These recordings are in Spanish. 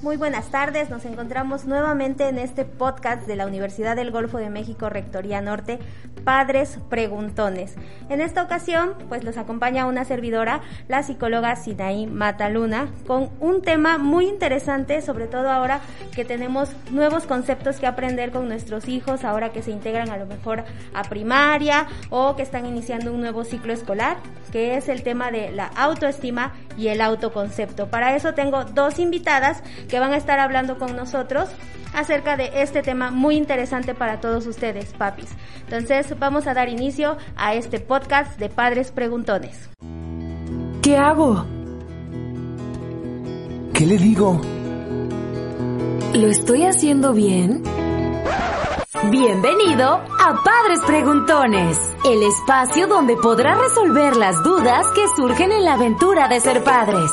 Muy buenas tardes, nos encontramos nuevamente en este podcast de la Universidad del Golfo de México, Rectoría Norte, Padres Preguntones. En esta ocasión, pues los acompaña una servidora, la psicóloga Sinaí Mataluna, con un tema muy interesante, sobre todo ahora que tenemos nuevos conceptos que aprender con nuestros hijos, ahora que se integran a lo mejor a primaria o que están iniciando un nuevo ciclo escolar, que es el tema de la autoestima y el autoconcepto. Para eso tengo dos invitadas que van a estar hablando con nosotros acerca de este tema muy interesante para todos ustedes, papis. Entonces vamos a dar inicio a este podcast de Padres Preguntones. ¿Qué hago? ¿Qué le digo? ¿Lo estoy haciendo bien? Bienvenido a Padres Preguntones, el espacio donde podrás resolver las dudas que surgen en la aventura de ser padres.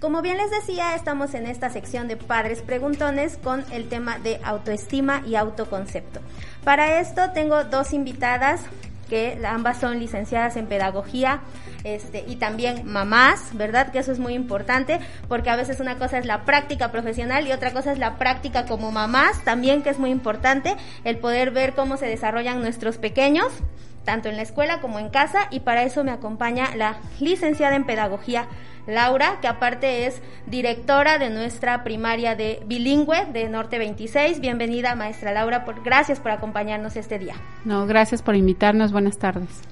Como bien les decía, estamos en esta sección de Padres Preguntones con el tema de autoestima y autoconcepto. Para esto tengo dos invitadas que ambas son licenciadas en pedagogía este, y también mamás, ¿verdad? Que eso es muy importante porque a veces una cosa es la práctica profesional y otra cosa es la práctica como mamás, también que es muy importante el poder ver cómo se desarrollan nuestros pequeños tanto en la escuela como en casa y para eso me acompaña la licenciada en pedagogía Laura, que aparte es directora de nuestra primaria de bilingüe de Norte 26. Bienvenida, maestra Laura, por, gracias por acompañarnos este día. No, gracias por invitarnos. Buenas tardes.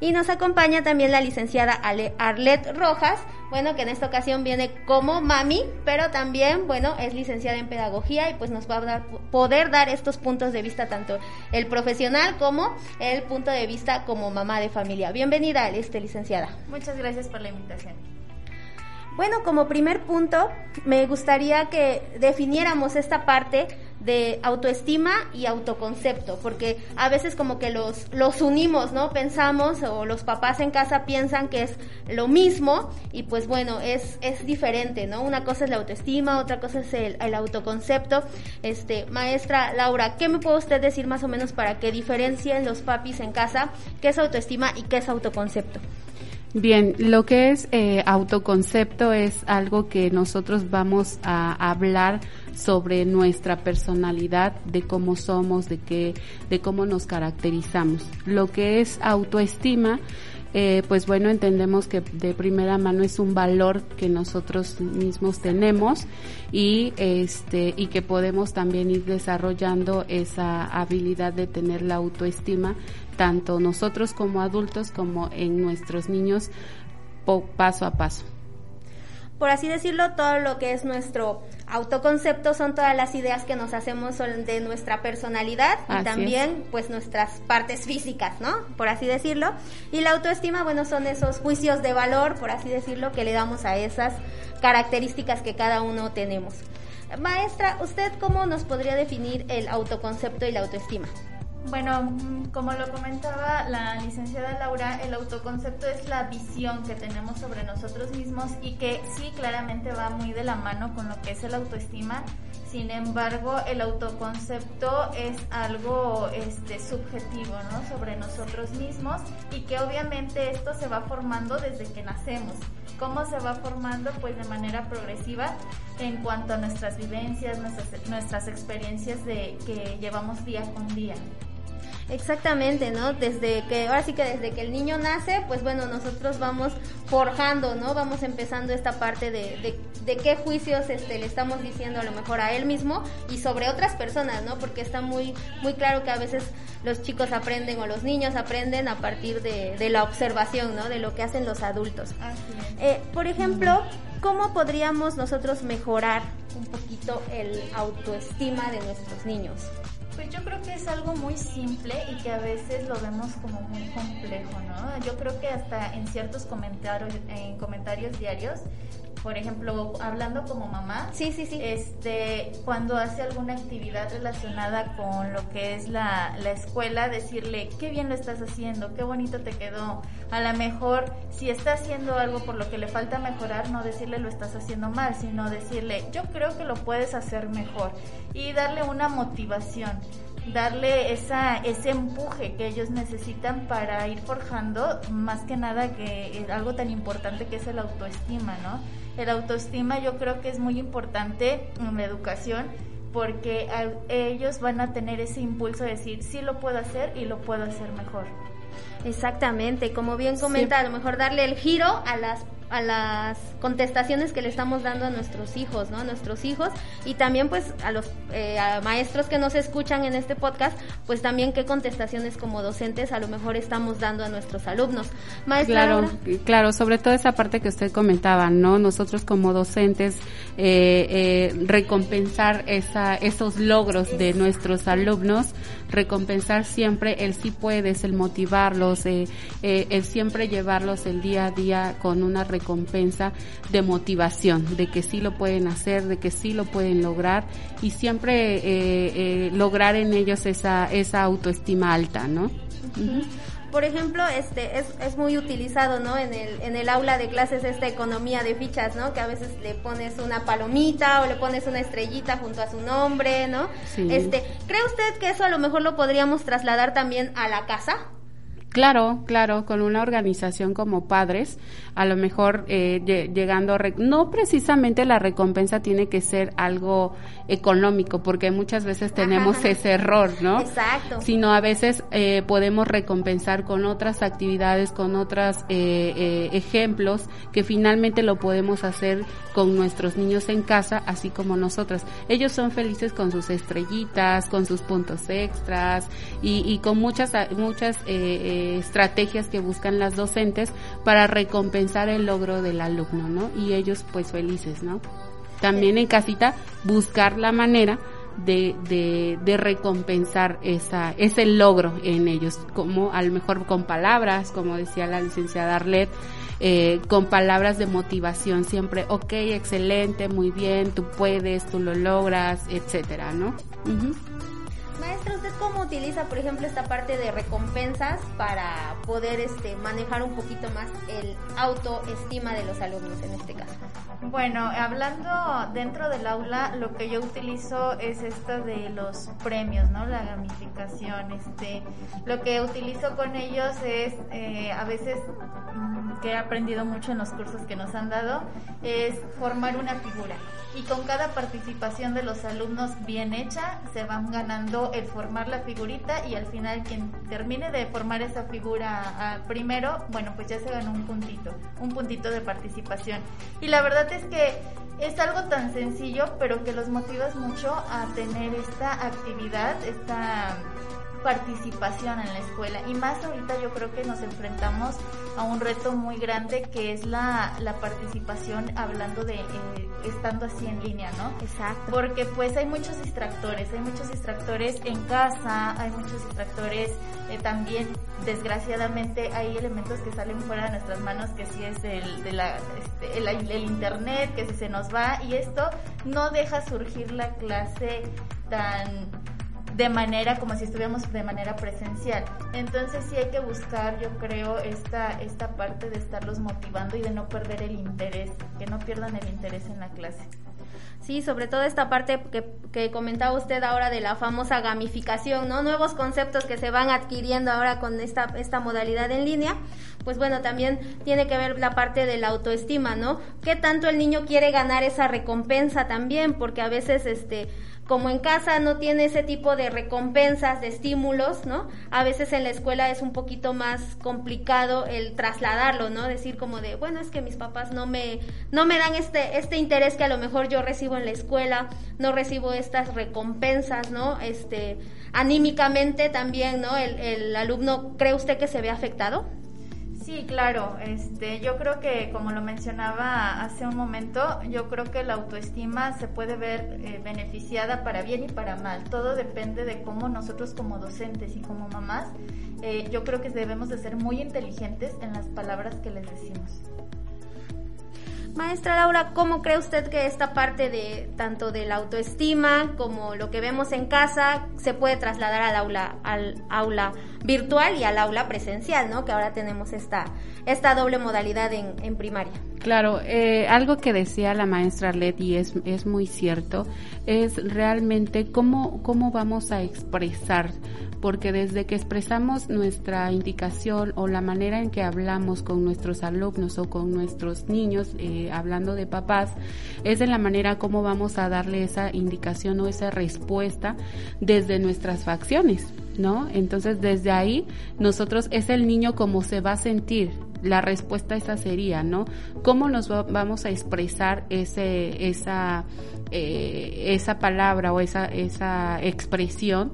Y nos acompaña también la licenciada Arlet Rojas, bueno, que en esta ocasión viene como mami, pero también, bueno, es licenciada en pedagogía y pues nos va a poder dar estos puntos de vista, tanto el profesional como el punto de vista como mamá de familia. Bienvenida, este, licenciada. Muchas gracias por la invitación. Bueno, como primer punto, me gustaría que definiéramos esta parte de autoestima y autoconcepto, porque a veces como que los, los unimos, ¿no? Pensamos o los papás en casa piensan que es lo mismo y pues bueno, es, es diferente, ¿no? Una cosa es la autoestima, otra cosa es el, el autoconcepto. Este, maestra Laura, ¿qué me puede usted decir más o menos para que diferencien los papis en casa qué es autoestima y qué es autoconcepto? Bien, lo que es eh, autoconcepto es algo que nosotros vamos a hablar sobre nuestra personalidad, de cómo somos, de qué, de cómo nos caracterizamos. Lo que es autoestima, eh, pues bueno, entendemos que de primera mano es un valor que nosotros mismos tenemos y este y que podemos también ir desarrollando esa habilidad de tener la autoestima tanto nosotros como adultos como en nuestros niños paso a paso. Por así decirlo, todo lo que es nuestro autoconcepto son todas las ideas que nos hacemos de nuestra personalidad y también pues nuestras partes físicas, ¿no? Por así decirlo. Y la autoestima, bueno, son esos juicios de valor, por así decirlo, que le damos a esas características que cada uno tenemos. Maestra, ¿usted cómo nos podría definir el autoconcepto y la autoestima? Bueno, mm, como lo comentaba la licenciada Laura, el autoconcepto es la visión que tenemos sobre nosotros mismos y que sí claramente va muy de la mano con lo que es el autoestima. Sin embargo, el autoconcepto es algo este, subjetivo, ¿no? Sobre nosotros mismos y que obviamente esto se va formando desde que nacemos. ¿Cómo se va formando? Pues de manera progresiva en cuanto a nuestras vivencias, nuestras, nuestras experiencias de, que llevamos día con día. Exactamente, ¿no? Desde que, ahora sí que desde que el niño nace, pues bueno, nosotros vamos forjando, ¿no? Vamos empezando esta parte de, de, qué juicios este, le estamos diciendo a lo mejor a él mismo y sobre otras personas, ¿no? Porque está muy, muy claro que a veces los chicos aprenden o los niños aprenden a partir de, de la observación, ¿no? De lo que hacen los adultos. Eh, por ejemplo, ¿cómo podríamos nosotros mejorar un poquito el autoestima de nuestros niños? Pues yo creo que es algo muy simple y que a veces lo vemos como muy complejo, ¿no? Yo creo que hasta en ciertos comentarios, en comentarios diarios, por ejemplo, hablando como mamá, sí, sí, sí. Este, cuando hace alguna actividad relacionada con lo que es la, la escuela, decirle qué bien lo estás haciendo, qué bonito te quedó. A lo mejor, si está haciendo algo por lo que le falta mejorar, no decirle lo estás haciendo mal, sino decirle yo creo que lo puedes hacer mejor y darle una motivación darle esa, ese empuje que ellos necesitan para ir forjando más que nada que algo tan importante que es el autoestima, ¿no? El autoestima yo creo que es muy importante en la educación porque ellos van a tener ese impulso de decir, sí lo puedo hacer y lo puedo hacer mejor. Exactamente, como bien comenta, a lo mejor darle el giro a las a las contestaciones que le estamos dando a nuestros hijos, ¿no? A nuestros hijos y también pues a los eh, maestros que nos escuchan en este podcast, pues también qué contestaciones como docentes a lo mejor estamos dando a nuestros alumnos. Maestra claro, claro, sobre todo esa parte que usted comentaba, ¿no? Nosotros como docentes eh, eh, recompensar esa, esos logros de nuestros alumnos, recompensar siempre el sí puedes, el motivarlos, el siempre llevarlos el día a día con una recompensa de motivación, de que sí lo pueden hacer, de que sí lo pueden lograr y siempre eh, eh, lograr en ellos esa, esa autoestima alta, ¿no? Por ejemplo, este es, es muy utilizado, ¿no? En el, en el aula de clases esta economía de fichas, ¿no? Que a veces le pones una palomita o le pones una estrellita junto a su nombre, ¿no? Este, ¿cree usted que eso a lo mejor lo podríamos trasladar también a la casa? Claro, claro, con una organización como padres, a lo mejor eh, llegando, no precisamente la recompensa tiene que ser algo económico, porque muchas veces tenemos ese error, ¿no? Exacto. Sino a veces eh, podemos recompensar con otras actividades, con otros eh, ejemplos, que finalmente lo podemos hacer con nuestros niños en casa, así como nosotras. Ellos son felices con sus estrellitas, con sus puntos extras y, y con muchas, muchas estrategias que buscan las docentes para recompensar el logro del alumno, ¿no? Y ellos pues felices, ¿no? También en casita buscar la manera de, de, de, recompensar esa, ese logro en ellos, como a lo mejor con palabras, como decía la licenciada Arlet, eh, con palabras de motivación siempre, ok, excelente, muy bien, tú puedes, tú lo logras, etcétera, ¿no? Maestra, ¿usted cómo utiliza, por ejemplo, esta parte de recompensas para poder este, manejar un poquito más el autoestima de los alumnos en este caso? Bueno, hablando dentro del aula, lo que yo utilizo es esto de los premios, ¿no? La gamificación. Este, lo que utilizo con ellos es, eh, a veces, mm, que he aprendido mucho en los cursos que nos han dado, es formar una figura y con cada participación de los alumnos bien hecha se van ganando el formar la figurita y al final quien termine de formar esa figura primero, bueno, pues ya se ganó un puntito, un puntito de participación. Y la verdad es que es algo tan sencillo, pero que los motivas mucho a tener esta actividad, esta participación en la escuela y más ahorita yo creo que nos enfrentamos a un reto muy grande que es la, la participación hablando de eh, estando así en línea, ¿no? Exacto. Porque pues hay muchos distractores, hay muchos distractores en casa, hay muchos distractores eh, también, desgraciadamente hay elementos que salen fuera de nuestras manos que sí es el, de la, este, el, el internet, que si se nos va y esto no deja surgir la clase tan de manera como si estuviéramos de manera presencial. Entonces sí hay que buscar, yo creo, esta, esta parte de estarlos motivando y de no perder el interés, que no pierdan el interés en la clase. Sí, sobre todo esta parte que, que, comentaba usted ahora de la famosa gamificación, ¿no? Nuevos conceptos que se van adquiriendo ahora con esta, esta modalidad en línea. Pues bueno, también tiene que ver la parte de la autoestima, ¿no? ¿Qué tanto el niño quiere ganar esa recompensa también? Porque a veces, este, como en casa no tiene ese tipo de recompensas, de estímulos, ¿no? A veces en la escuela es un poquito más complicado el trasladarlo, ¿no? Decir como de, bueno, es que mis papás no me, no me dan este, este interés que a lo mejor yo recibo en la escuela, no recibo estas recompensas, ¿no? Este, anímicamente también, ¿no? El, el alumno, ¿cree usted que se ve afectado? Sí, claro. Este, yo creo que, como lo mencionaba hace un momento, yo creo que la autoestima se puede ver eh, beneficiada para bien y para mal. Todo depende de cómo nosotros como docentes y como mamás, eh, yo creo que debemos de ser muy inteligentes en las palabras que les decimos. Maestra Laura, ¿cómo cree usted que esta parte de tanto de la autoestima como lo que vemos en casa se puede trasladar al aula, al aula virtual y al aula presencial, ¿no? Que ahora tenemos esta, esta doble modalidad en, en primaria. Claro, eh, algo que decía la maestra Leti es, es muy cierto, es realmente cómo, cómo vamos a expresar porque desde que expresamos nuestra indicación o la manera en que hablamos con nuestros alumnos o con nuestros niños, eh, hablando de papás, es en la manera como vamos a darle esa indicación o esa respuesta desde nuestras facciones, ¿no? Entonces desde ahí nosotros es el niño como se va a sentir. La respuesta esa sería, ¿no? ¿Cómo nos vamos a expresar ese, esa, eh, esa palabra o esa, esa expresión?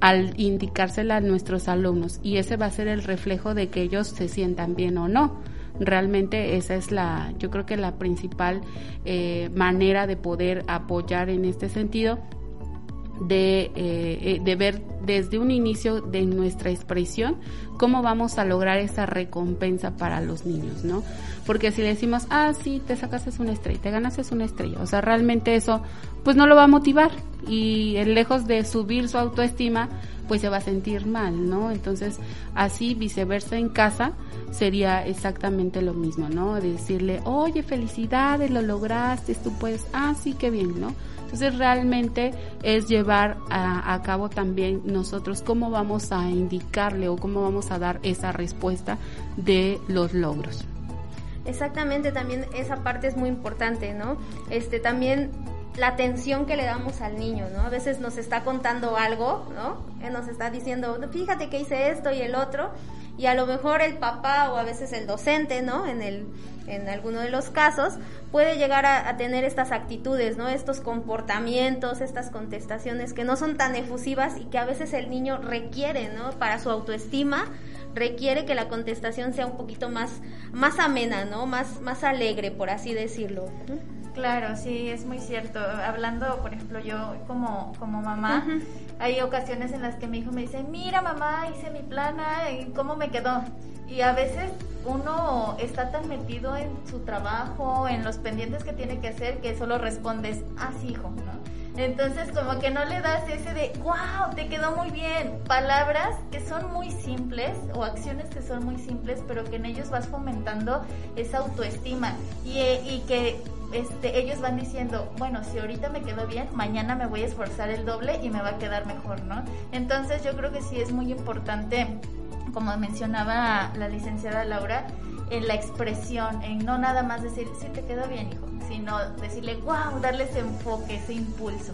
al indicársela a nuestros alumnos y ese va a ser el reflejo de que ellos se sientan bien o no. Realmente esa es la, yo creo que la principal eh, manera de poder apoyar en este sentido de, eh, eh, de ver desde un inicio de nuestra expresión cómo vamos a lograr esa recompensa para los niños, ¿no? Porque si le decimos, ah, sí, te sacaste una estrella, te ganaste una estrella, o sea, realmente eso, pues no lo va a motivar y lejos de subir su autoestima, pues se va a sentir mal, ¿no? Entonces, así viceversa en casa sería exactamente lo mismo, ¿no? Decirle, oye, felicidades, lo lograste, tú puedes, ah, sí, qué bien, ¿no? Entonces realmente es llevar a, cabo también nosotros cómo vamos a indicarle o cómo vamos a dar esa respuesta de los logros. Exactamente, también esa parte es muy importante, ¿no? Este también la atención que le damos al niño, ¿no? A veces nos está contando algo, ¿no? nos está diciendo, fíjate que hice esto y el otro, y a lo mejor el papá o a veces el docente, ¿no? En el en alguno de los casos puede llegar a, tener estas actitudes, ¿no? Estos comportamientos, estas contestaciones que no son tan efusivas y que a veces el niño requiere, ¿no? Para su autoestima requiere que la contestación sea un poquito más más amena, ¿no? Más más alegre, por así decirlo. Claro, sí, es muy cierto. Hablando, por ejemplo, yo como como mamá hay ocasiones en las que mi hijo me dice, mira mamá, hice mi plana y cómo me quedó. Y a veces uno está tan metido en su trabajo, en los pendientes que tiene que hacer, que solo respondes, ah, sí, hijo, ¿no? Entonces como que no le das ese de, wow, te quedó muy bien. Palabras que son muy simples o acciones que son muy simples, pero que en ellos vas fomentando esa autoestima y, y que este, ellos van diciendo, bueno, si ahorita me quedó bien, mañana me voy a esforzar el doble y me va a quedar mejor, ¿no? Entonces yo creo que sí es muy importante, como mencionaba la licenciada Laura, en la expresión, en no nada más decir, sí te quedó bien, hijo, sino decirle, wow, darle ese enfoque, ese impulso.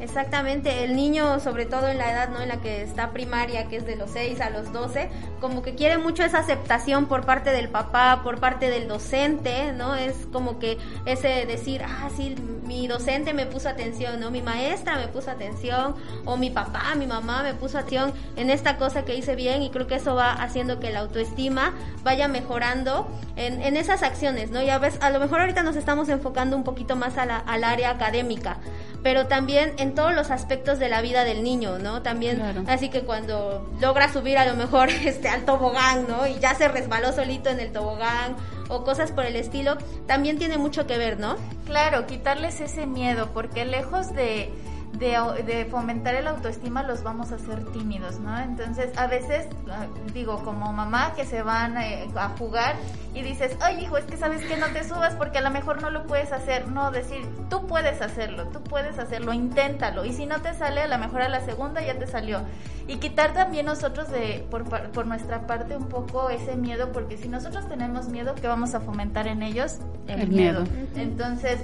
Exactamente, el niño, sobre todo en la edad ¿no? en la que está primaria, que es de los 6 a los 12, como que quiere mucho esa aceptación por parte del papá, por parte del docente, ¿no? Es como que ese decir, ah, sí, mi docente me puso atención, ¿no? Mi maestra me puso atención, o mi papá, mi mamá me puso atención en esta cosa que hice bien, y creo que eso va haciendo que la autoestima vaya mejorando en, en esas acciones, ¿no? Ya ves, a lo mejor ahorita nos estamos enfocando un poquito más a la, al área académica, pero también en todos los aspectos de la vida del niño, ¿no? También, así que cuando logra subir a lo mejor este al tobogán, ¿no? Y ya se resbaló solito en el tobogán o cosas por el estilo, también tiene mucho que ver, ¿no? Claro, quitarles ese miedo, porque lejos de de, fomentar el autoestima los vamos a hacer tímidos, ¿no? Entonces, a veces, ah, digo, como mamá que se van eh, a, jugar y dices, ay hijo, es que sabes que no te subas porque a lo mejor no lo puedes hacer. No, decir, tú puedes hacerlo, tú puedes hacerlo, inténtalo. Y si no te sale, a lo mejor a la segunda ya te salió. Y quitar también nosotros de, por, por nuestra parte un poco ese miedo, porque si nosotros tenemos miedo, ¿qué vamos a fomentar en ellos? El, miedo. Entonces,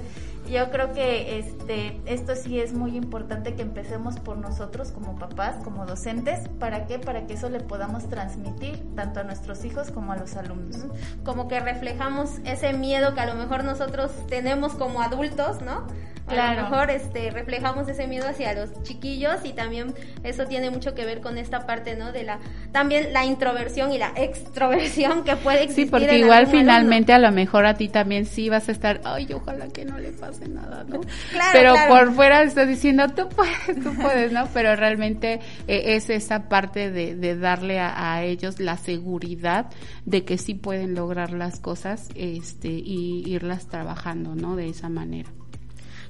yo creo que este esto sí es muy importante que empecemos por nosotros como papás, como docentes, ¿para qué? Para que eso le podamos transmitir tanto a nuestros hijos como a los alumnos. Como que reflejamos ese miedo que a lo mejor nosotros tenemos como adultos, ¿no? A lo mejor este, reflejamos ese miedo hacia los chiquillos y también eso tiene mucho que ver con esta parte, ¿no? De la, también la introversión y la extroversión que puede existir. Sí, porque igual finalmente a lo mejor a ti también sí vas a estar, ay, ojalá que no le pase nada, ¿no? Claro, Pero por fuera estás diciendo, tú puedes, tú puedes, ¿no? Pero realmente eh, es esa parte de, de darle a, a, ellos la seguridad de que sí pueden lograr las cosas este, y irlas trabajando, ¿no? De esa manera.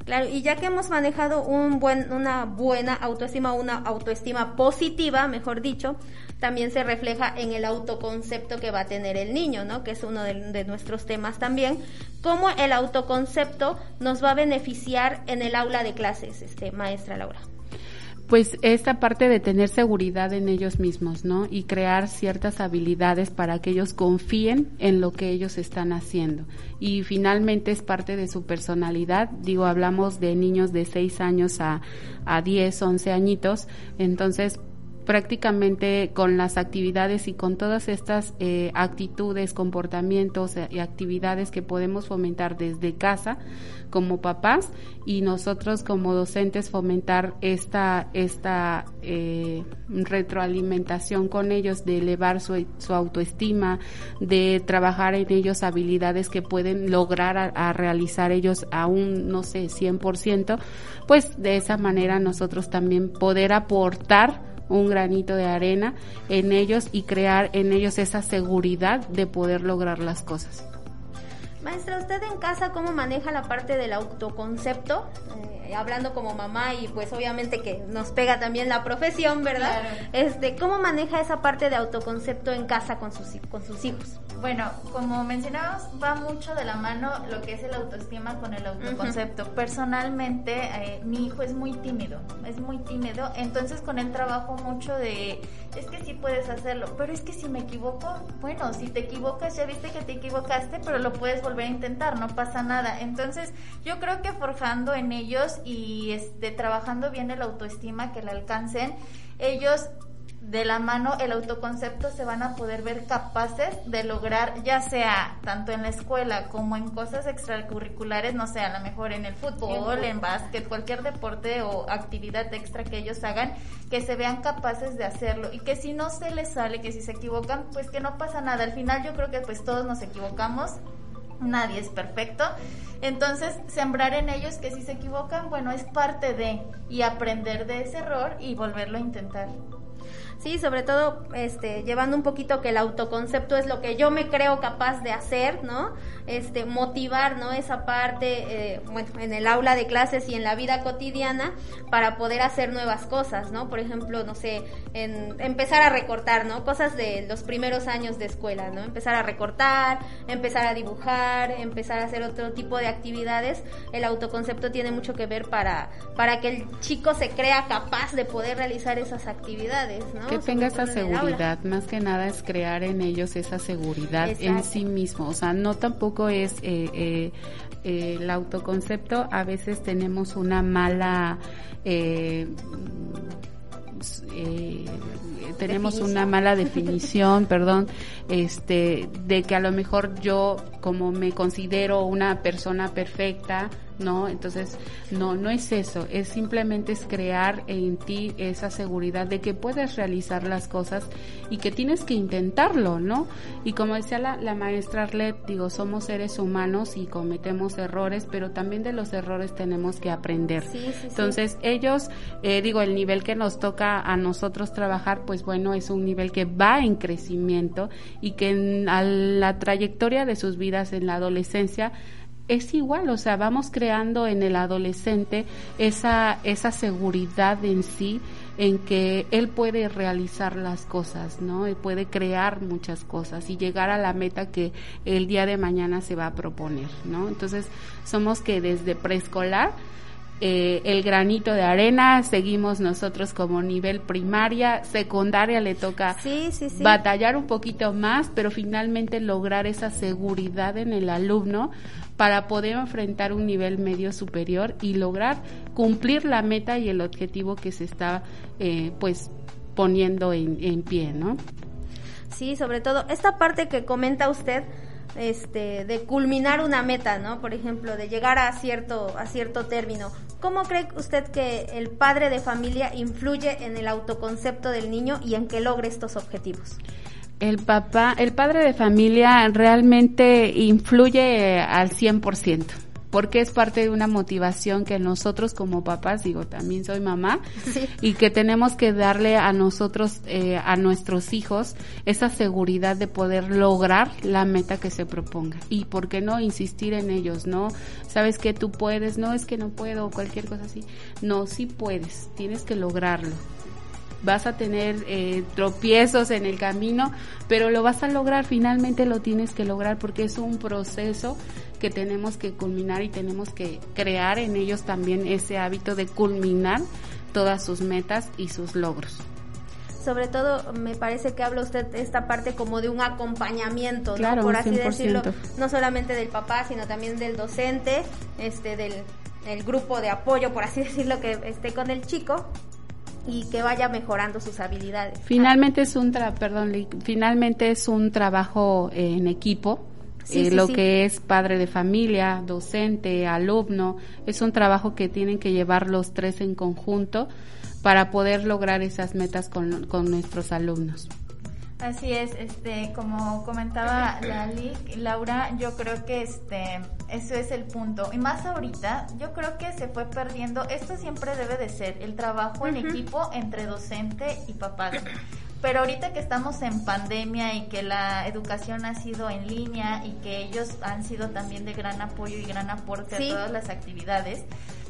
Claro, y ya que hemos manejado un buen, una buena autoestima, una autoestima positiva, mejor dicho, también se refleja en el autoconcepto que va a tener el niño, ¿no? Que es uno de, nuestros temas también. Cómo el autoconcepto nos va a beneficiar en el aula de clases, este, maestra Laura. Pues esta parte de tener seguridad en ellos mismos, ¿no? Y crear ciertas habilidades para que ellos confíen en lo que ellos están haciendo. Y finalmente es parte de su personalidad. Digo, hablamos de niños de 6 años a, a 10, 11 añitos. Entonces, prácticamente con las actividades y con todas estas eh, actitudes, comportamientos y actividades que podemos fomentar desde casa como papás y nosotros como docentes fomentar esta, esta eh, retroalimentación con ellos de elevar su, su, autoestima, de trabajar en ellos habilidades que pueden lograr a, a realizar ellos a un, no sé, 100%, pues de esa manera nosotros también poder aportar un granito de arena en ellos y crear en ellos esa seguridad de poder lograr las cosas. Maestra, ¿usted en casa cómo maneja la parte del autoconcepto? Eh, hablando como mamá y pues obviamente que nos pega también la profesión, ¿verdad? Este, ¿Cómo maneja esa parte de autoconcepto en casa con sus, con sus hijos? Bueno, como mencionamos, va mucho de la mano lo que es el autoestima con el autoconcepto. Personalmente, eh, mi hijo es muy tímido, es muy tímido, entonces con él trabajo mucho de, es que sí puedes hacerlo, pero es que si me equivoco, bueno, si te equivocas, ya viste que te equivocaste, pero lo puedes volver a intentar, no pasa nada. Entonces, yo creo que forjando en ellos y este, trabajando bien el autoestima, que le alcancen, ellos de la mano el autoconcepto se van a poder ver capaces de lograr, ya sea tanto en la escuela como en cosas extracurriculares, no sé, a lo mejor en el fútbol, en básquet, cualquier deporte o actividad extra que ellos hagan, que se vean capaces de hacerlo y que si no se les sale, que si se equivocan, pues que no pasa nada. Al final yo creo que pues todos nos equivocamos, nadie es perfecto. Entonces, sembrar en ellos que si se equivocan, bueno, es parte de y aprender de ese error y volverlo a intentar. Sí, sobre todo este, llevando un poquito que el autoconcepto es lo que yo me creo capaz de hacer, ¿no? Este, motivar, ¿no? Esa parte, eh, bueno, en el aula de clases y en la vida cotidiana para poder hacer nuevas cosas, ¿no? Por ejemplo, no sé, en, empezar a recortar, ¿no? Cosas de los primeros años de escuela, ¿no? Empezar a recortar, empezar a dibujar, empezar a hacer otro tipo de actividades. El autoconcepto tiene mucho que ver para, para que el chico se crea capaz de poder realizar esas actividades, ¿no? Que tenga esa seguridad, más que nada es crear en ellos esa seguridad en sí mismo, o sea, no tampoco es eh, eh, eh, el autoconcepto, a veces tenemos una mala... Eh, eh, tenemos una mala definición, perdón, este, de que a lo mejor yo, como me considero una persona perfecta, ¿no? Entonces, no, no es eso, es simplemente es crear en ti esa seguridad de que puedes realizar las cosas y que tienes que intentarlo, ¿no? Y como decía la, la maestra Arlet, digo, somos seres humanos y cometemos errores, pero también de los errores tenemos que aprender. Entonces, ellos, eh, digo, el nivel que nos toca a nosotros trabajar, pues bueno, es un nivel que va en crecimiento y que en, a la trayectoria de sus vidas en la adolescencia, es igual, o sea, vamos creando en el adolescente esa, esa seguridad en sí, en que él puede realizar las cosas, ¿no? Él puede crear muchas cosas y llegar a la meta que el día de mañana se va a proponer, ¿no? Entonces, somos que desde preescolar, eh, el granito de arena, seguimos nosotros como nivel primaria, secundaria le toca batallar un poquito más, pero finalmente lograr esa seguridad en el alumno para poder enfrentar un nivel medio superior y lograr cumplir la meta y el objetivo que se está eh, pues poniendo en, en pie, ¿no? Sí, sobre todo esta parte que comenta usted, este, de culminar una meta, ¿no? Por ejemplo, de llegar a cierto, a cierto término. ¿Cómo cree usted que el padre de familia influye en el autoconcepto del niño y en que logre estos objetivos? el papá, el padre de familia realmente influye al 100%, porque es parte de una motivación que nosotros como papás, digo, también soy mamá, y que tenemos que darle a nosotros, eh, a nuestros hijos, esa seguridad de poder lograr la meta que se proponga. Y por qué no insistir en ellos, ¿no? Sabes que tú puedes, no es que no puedo, cualquier cosa así. No, sí puedes, tienes que lograrlo vas a tener eh, tropiezos en el camino, pero lo vas a lograr, finalmente lo tienes que lograr porque es un proceso que tenemos que culminar y tenemos que crear en ellos también ese hábito de culminar todas sus metas y sus logros sobre todo me parece que habla usted esta parte como de un acompañamiento, ¿no? por así decirlo, no solamente del papá, sino también del docente, este del el grupo de apoyo, por así decirlo, que esté con el chico y que vaya mejorando sus habilidades. Finalmente es un tra perdón, finalmente es un trabajo en equipo. Eh, lo que es padre de familia, docente, alumno, es un trabajo que tienen que llevar los tres en conjunto para poder lograr esas metas con, con nuestros alumnos. Así es, este, como comentaba Lali, Laura, yo creo que este, eso es el punto. Y más ahorita, yo creo que se fue perdiendo, esto siempre debe de ser, el trabajo en equipo entre docente y papás. Pero ahorita que estamos en pandemia y que la educación ha sido en línea y que ellos han sido también de gran apoyo y gran aporte a todas las actividades,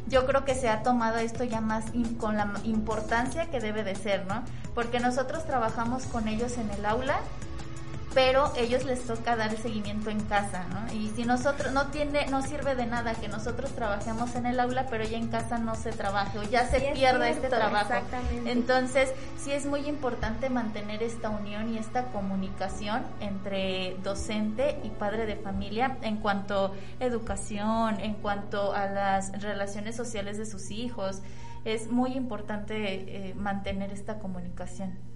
yo creo que se ha tomado esto ya más con la importancia que debe de ser, ¿no? Porque nosotros trabajamos con ellos en el aula pero ellos les toca dar el seguimiento en casa, ¿no? Y si nosotros no tiene, no sirve de nada que nosotros trabajemos en el aula, pero ya en casa no se trabaje o ya se pierda este trabajo. Exactamente. Entonces, sí es muy importante mantener esta unión y esta comunicación entre docente y padre de familia en cuanto a educación, en cuanto a las relaciones sociales de sus hijos. Es muy importante eh, mantener esta comunicación.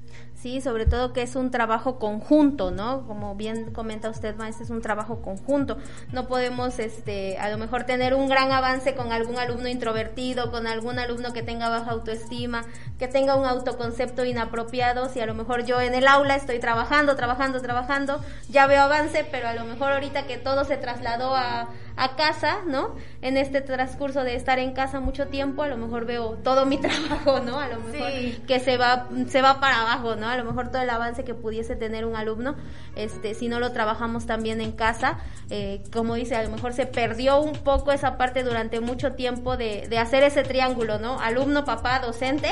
Sí, sobre todo que es un trabajo conjunto, ¿no? Como bien comenta usted, maestra, es un trabajo conjunto. No podemos, este, a lo mejor tener un gran avance con algún alumno introvertido, con algún alumno que tenga baja autoestima, que tenga un autoconcepto inapropiado. Si a lo mejor yo en el aula estoy trabajando, trabajando, trabajando, ya veo avance, pero a lo mejor ahorita que todo se trasladó a, a casa, ¿no? En este transcurso de estar en casa mucho tiempo, a lo mejor veo todo mi trabajo, ¿no? A lo mejor que se va, se va para abajo, ¿no? A lo mejor todo el avance que pudiese tener un alumno, este, si no lo trabajamos también en casa, eh, como dice, a lo mejor se perdió un poco esa parte durante mucho tiempo de, de hacer ese triángulo, ¿no? Alumno, papá, docente,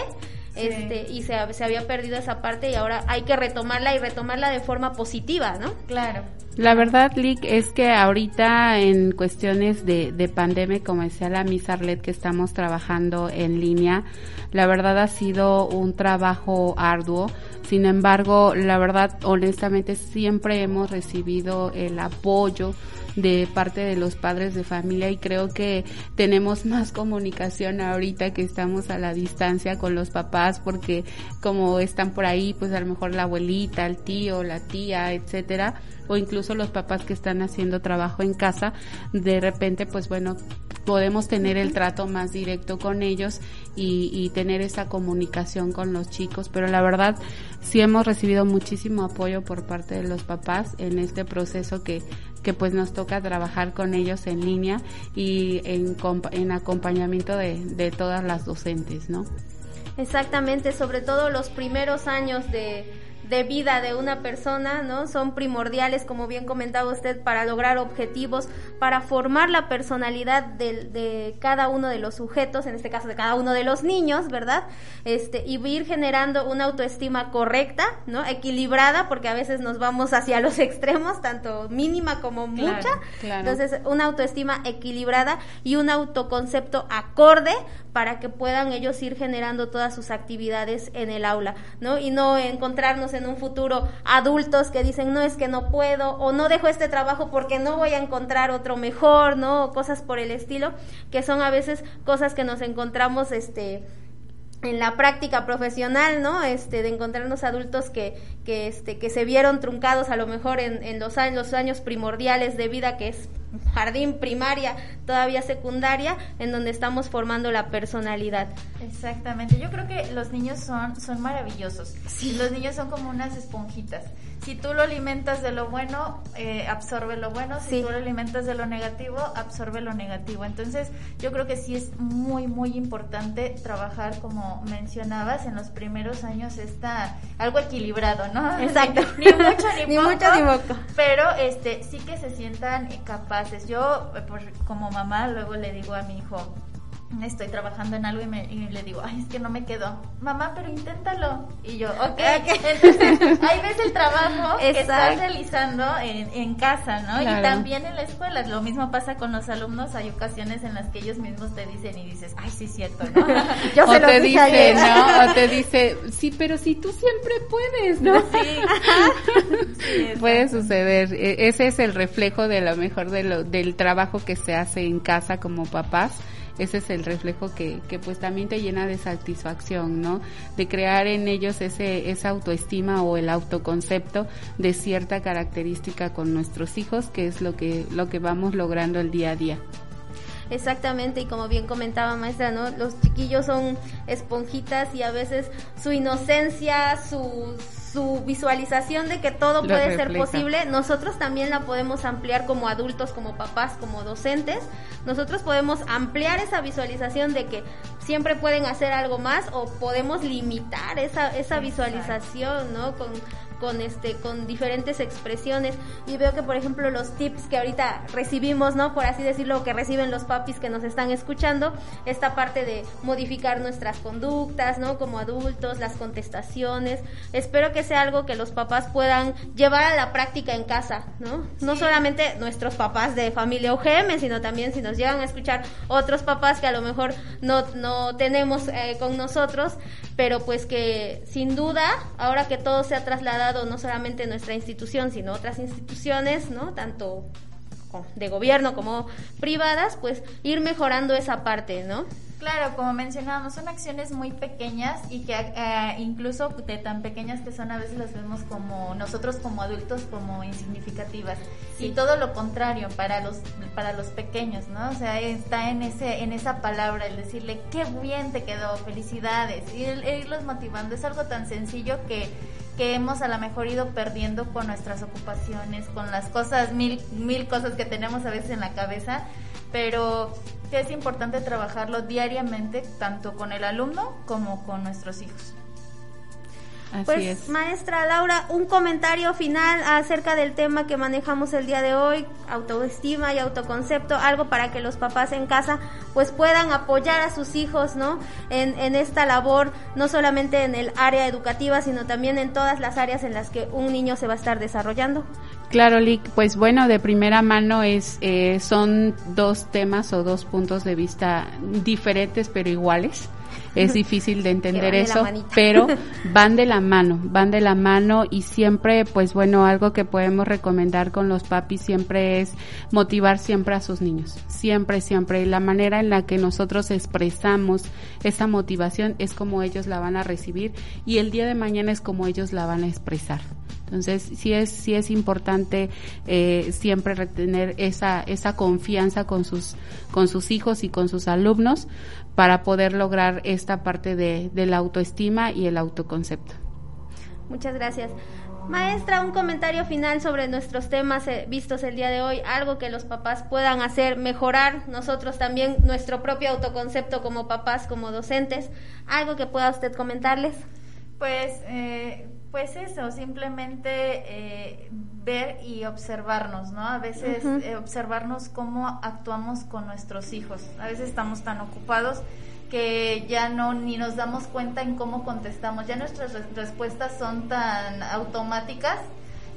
este, y se, se, había perdido esa parte y ahora hay que retomarla y retomarla de forma positiva, ¿no? Claro. La verdad, Lick, es que ahorita en cuestiones de, de pandemia, como decía la Miss Arlet, que estamos trabajando en línea, la verdad ha sido un trabajo arduo. Sin embargo, la verdad, honestamente, siempre hemos recibido el apoyo de parte de los padres de familia y creo que tenemos más comunicación ahorita que estamos a la distancia con los papás porque como están por ahí, pues a lo mejor la abuelita, el tío, la tía, etcétera, o incluso los papás que están haciendo trabajo en casa, de repente, pues bueno, podemos tener el trato más directo con ellos y, y, tener esa comunicación con los chicos, pero la verdad sí hemos recibido muchísimo apoyo por parte de los papás en este proceso que que pues nos toca trabajar con ellos en línea y en, en acompañamiento de, de todas las docentes, ¿no? Exactamente, sobre todo los primeros años de, de vida de una persona, ¿no? Son primordiales, como bien comentaba usted, para lograr objetivos, para formar la personalidad de, de, cada uno de los sujetos, en este caso de cada uno de los niños, ¿verdad? Este, y ir generando una autoestima correcta, ¿no? Equilibrada, porque a veces nos vamos hacia los extremos, tanto mínima como mucha. Entonces, una autoestima equilibrada y un autoconcepto acorde para que puedan ellos ir generando todas sus actividades en el aula, ¿no? Y no encontrarnos en un futuro adultos que dicen, no es que no puedo, o no dejo este trabajo porque no voy a encontrar otro mejor, ¿no? O cosas por el estilo, que son a veces cosas que nos encontramos, este, en la práctica profesional, ¿no? Este, de encontrarnos adultos que, que, este, que se vieron truncados a lo mejor en, en los, los años primordiales de vida, que es jardín, primaria, todavía secundaria, en donde estamos formando la personalidad. Exactamente. Yo creo que los niños son, son maravillosos. Sí. Los niños son como unas esponjitas. Si tú lo alimentas de lo bueno, eh, absorbe lo bueno. Si tú lo alimentas de lo negativo, absorbe lo negativo. Entonces, yo creo que sí es muy, muy importante trabajar, como mencionabas, en los primeros años está algo equilibrado, ¿no? Exacto. Ni, mucho ni, mucho ni poco. Pero este, sí que se sientan capaces yo, eh, como mamá, luego le digo a mi hijo, estoy trabajando en algo y, me, y, le digo, ay, es que no me quedó. Mamá, pero inténtalo. Y yo, ok. Entonces, ahí ves el trabajo que estás realizando en, en casa, ¿no? Y también en la escuela. Lo mismo pasa con los alumnos. Hay ocasiones en las que ellos mismos te dicen y dices, ay, sí, cierto, ¿no? yo o te dice, ¿no? O te dice, sí, pero si tú siempre puedes, ¿no? Sí. Puede suceder. E, ese es el reflejo de lo mejor de lo, del trabajo que se hace en casa como papás ese es el reflejo que, que pues también te llena de satisfacción, ¿no? De crear en ellos ese, esa autoestima o el autoconcepto de cierta característica con nuestros hijos, que es lo que, lo que vamos logrando el día a día. Exactamente, y como bien comentaba maestra, ¿no? Los chiquillos son esponjitas y a veces su inocencia, su, su visualización de que todo puede ser posible, nosotros también la podemos ampliar como adultos, como papás, como docentes. Nosotros podemos ampliar esa visualización de que siempre pueden hacer algo más o podemos limitar esa, esa visualización, ¿no? Con, con este con diferentes expresiones. Y veo que por ejemplo los tips que ahorita recibimos no por así decirlo que reciben los papis que nos están escuchando esta parte de modificar nuestras conductas no como adultos las contestaciones. Espero que sea algo que los papás puedan llevar a la práctica en casa no no solamente nuestros papás de familia UGM sino también si nos llegan a escuchar otros papás que a lo mejor no no tenemos eh, con nosotros. Pero pues que sin duda ahora que todo se ha trasladado no solamente nuestra institución, sino otras instituciones, ¿no? Tanto de gobierno como privadas, pues ir mejorando esa parte, ¿no? Claro, como mencionábamos, son acciones muy pequeñas y que eh, incluso de tan pequeñas que son a veces las vemos como nosotros como adultos como insignificativas y todo lo contrario para los para los pequeños, ¿no? O sea, está en ese en esa palabra el decirle qué bien te quedó, felicidades y el, irlos motivando es algo tan sencillo que que hemos a lo mejor ido perdiendo con nuestras ocupaciones, con las cosas, mil, mil cosas que tenemos a veces en la cabeza, pero que es importante trabajarlo diariamente, tanto con el alumno como con nuestros hijos pues, maestra Laura, un comentario final acerca del tema que manejamos el día de hoy, autoestima y autoconcepto, algo para que los papás en casa pues puedan apoyar a sus hijos, ¿no? En, en esta labor, no solamente en el área educativa, sino también en todas las áreas en las que un niño se va a estar desarrollando. Claro, Lick, pues bueno, de primera mano es eh, son dos temas o dos puntos de vista diferentes pero iguales es difícil de entender eso, pero van de la mano, van de la mano y siempre, pues bueno, algo que podemos recomendar con los papis siempre es motivar siempre a sus niños, siempre, siempre. Y la manera en la que nosotros expresamos esa motivación es como ellos la van a recibir y el día de mañana es como ellos la van a expresar. Entonces, sí es, sí es importante eh, siempre retener esa, esa confianza con sus, con sus hijos y con sus alumnos para poder lograr esta parte de, de la autoestima y el autoconcepto. Muchas gracias. Maestra, un comentario final sobre nuestros temas eh, vistos el día de hoy, algo que los papás puedan hacer, mejorar nosotros también nuestro propio autoconcepto como papás, como docentes, algo que pueda usted comentarles. Pues eh, pues eso, simplemente eh, ver y observarnos, ¿no? A veces eh, observarnos cómo actuamos con nuestros hijos. A veces estamos tan ocupados que ya no ni nos damos cuenta en cómo contestamos. Ya nuestras respuestas son tan automáticas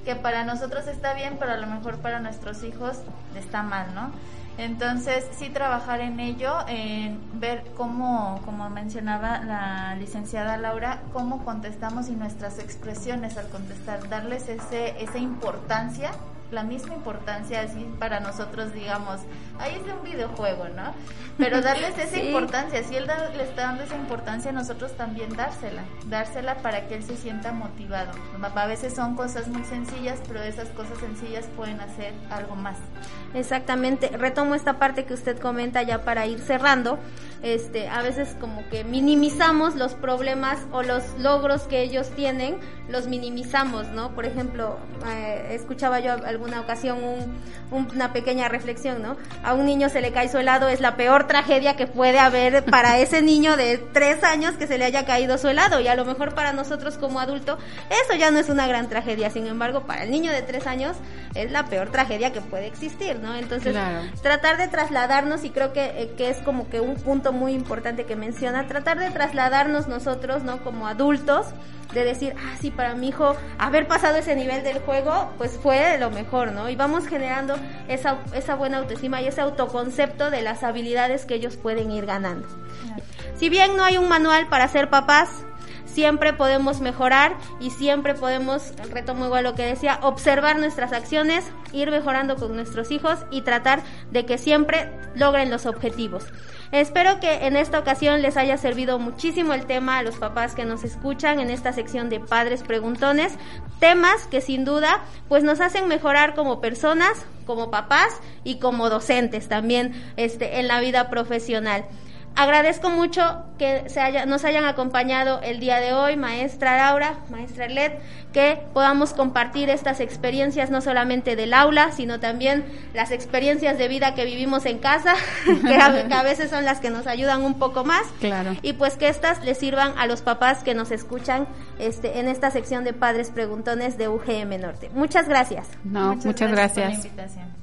que para nosotros está bien, pero a lo mejor para nuestros hijos está mal, ¿no? Entonces, sí trabajar en ello, en ver cómo, como mencionaba la licenciada Laura, cómo contestamos y nuestras expresiones al contestar, darles ese, esa importancia la misma importancia así para nosotros, digamos, ahí es de un videojuego, ¿no? Pero darles esa importancia, si él le está dando esa importancia, nosotros también dársela, dársela para que él se sienta motivado. A veces son cosas muy sencillas, pero esas cosas sencillas pueden hacer algo más. Exactamente, retomo esta parte que usted comenta ya para ir cerrando. Este, a veces como que minimizamos los problemas o los logros que ellos tienen, los minimizamos, ¿no? Por ejemplo, eh, escuchaba yo alguna ocasión una pequeña reflexión, ¿no? A un niño se le cae su helado, es la peor tragedia que puede haber para ese niño de tres años que se le haya caído su helado y a lo mejor para nosotros como adulto eso ya no es una gran tragedia, sin embargo para el niño de tres años es la peor tragedia que puede existir, ¿no? Entonces tratar de trasladarnos y creo que, eh, que es como que un punto muy importante que menciona, tratar de trasladarnos nosotros, ¿no? Como adultos, de decir, ah, sí, para mi hijo haber pasado ese nivel del juego, pues fue lo mejor, ¿no? Y vamos generando esa, esa buena autoestima y ese autoconcepto de las habilidades que ellos pueden ir ganando. Si bien no hay un manual para ser papás, siempre podemos mejorar y siempre podemos, retomo igual lo que decía, observar nuestras acciones, ir mejorando con nuestros hijos y tratar de que siempre logren los objetivos. Espero que en esta ocasión les haya servido muchísimo el tema a los papás que nos escuchan en esta sección de padres preguntones, temas que sin duda pues nos hacen mejorar como personas, como papás y como docentes también este en la vida profesional. Agradezco mucho que se haya, nos hayan acompañado el día de hoy, maestra Laura, maestra Led, que podamos compartir estas experiencias no solamente del aula, sino también las experiencias de vida que vivimos en casa, que a, veces son las que nos ayudan un poco más. Claro. Y pues que estas les sirvan a los papás que nos escuchan este, en esta sección de Padres Preguntones de UGM Norte. Muchas gracias. No, muchas, gracias. Por la invitación.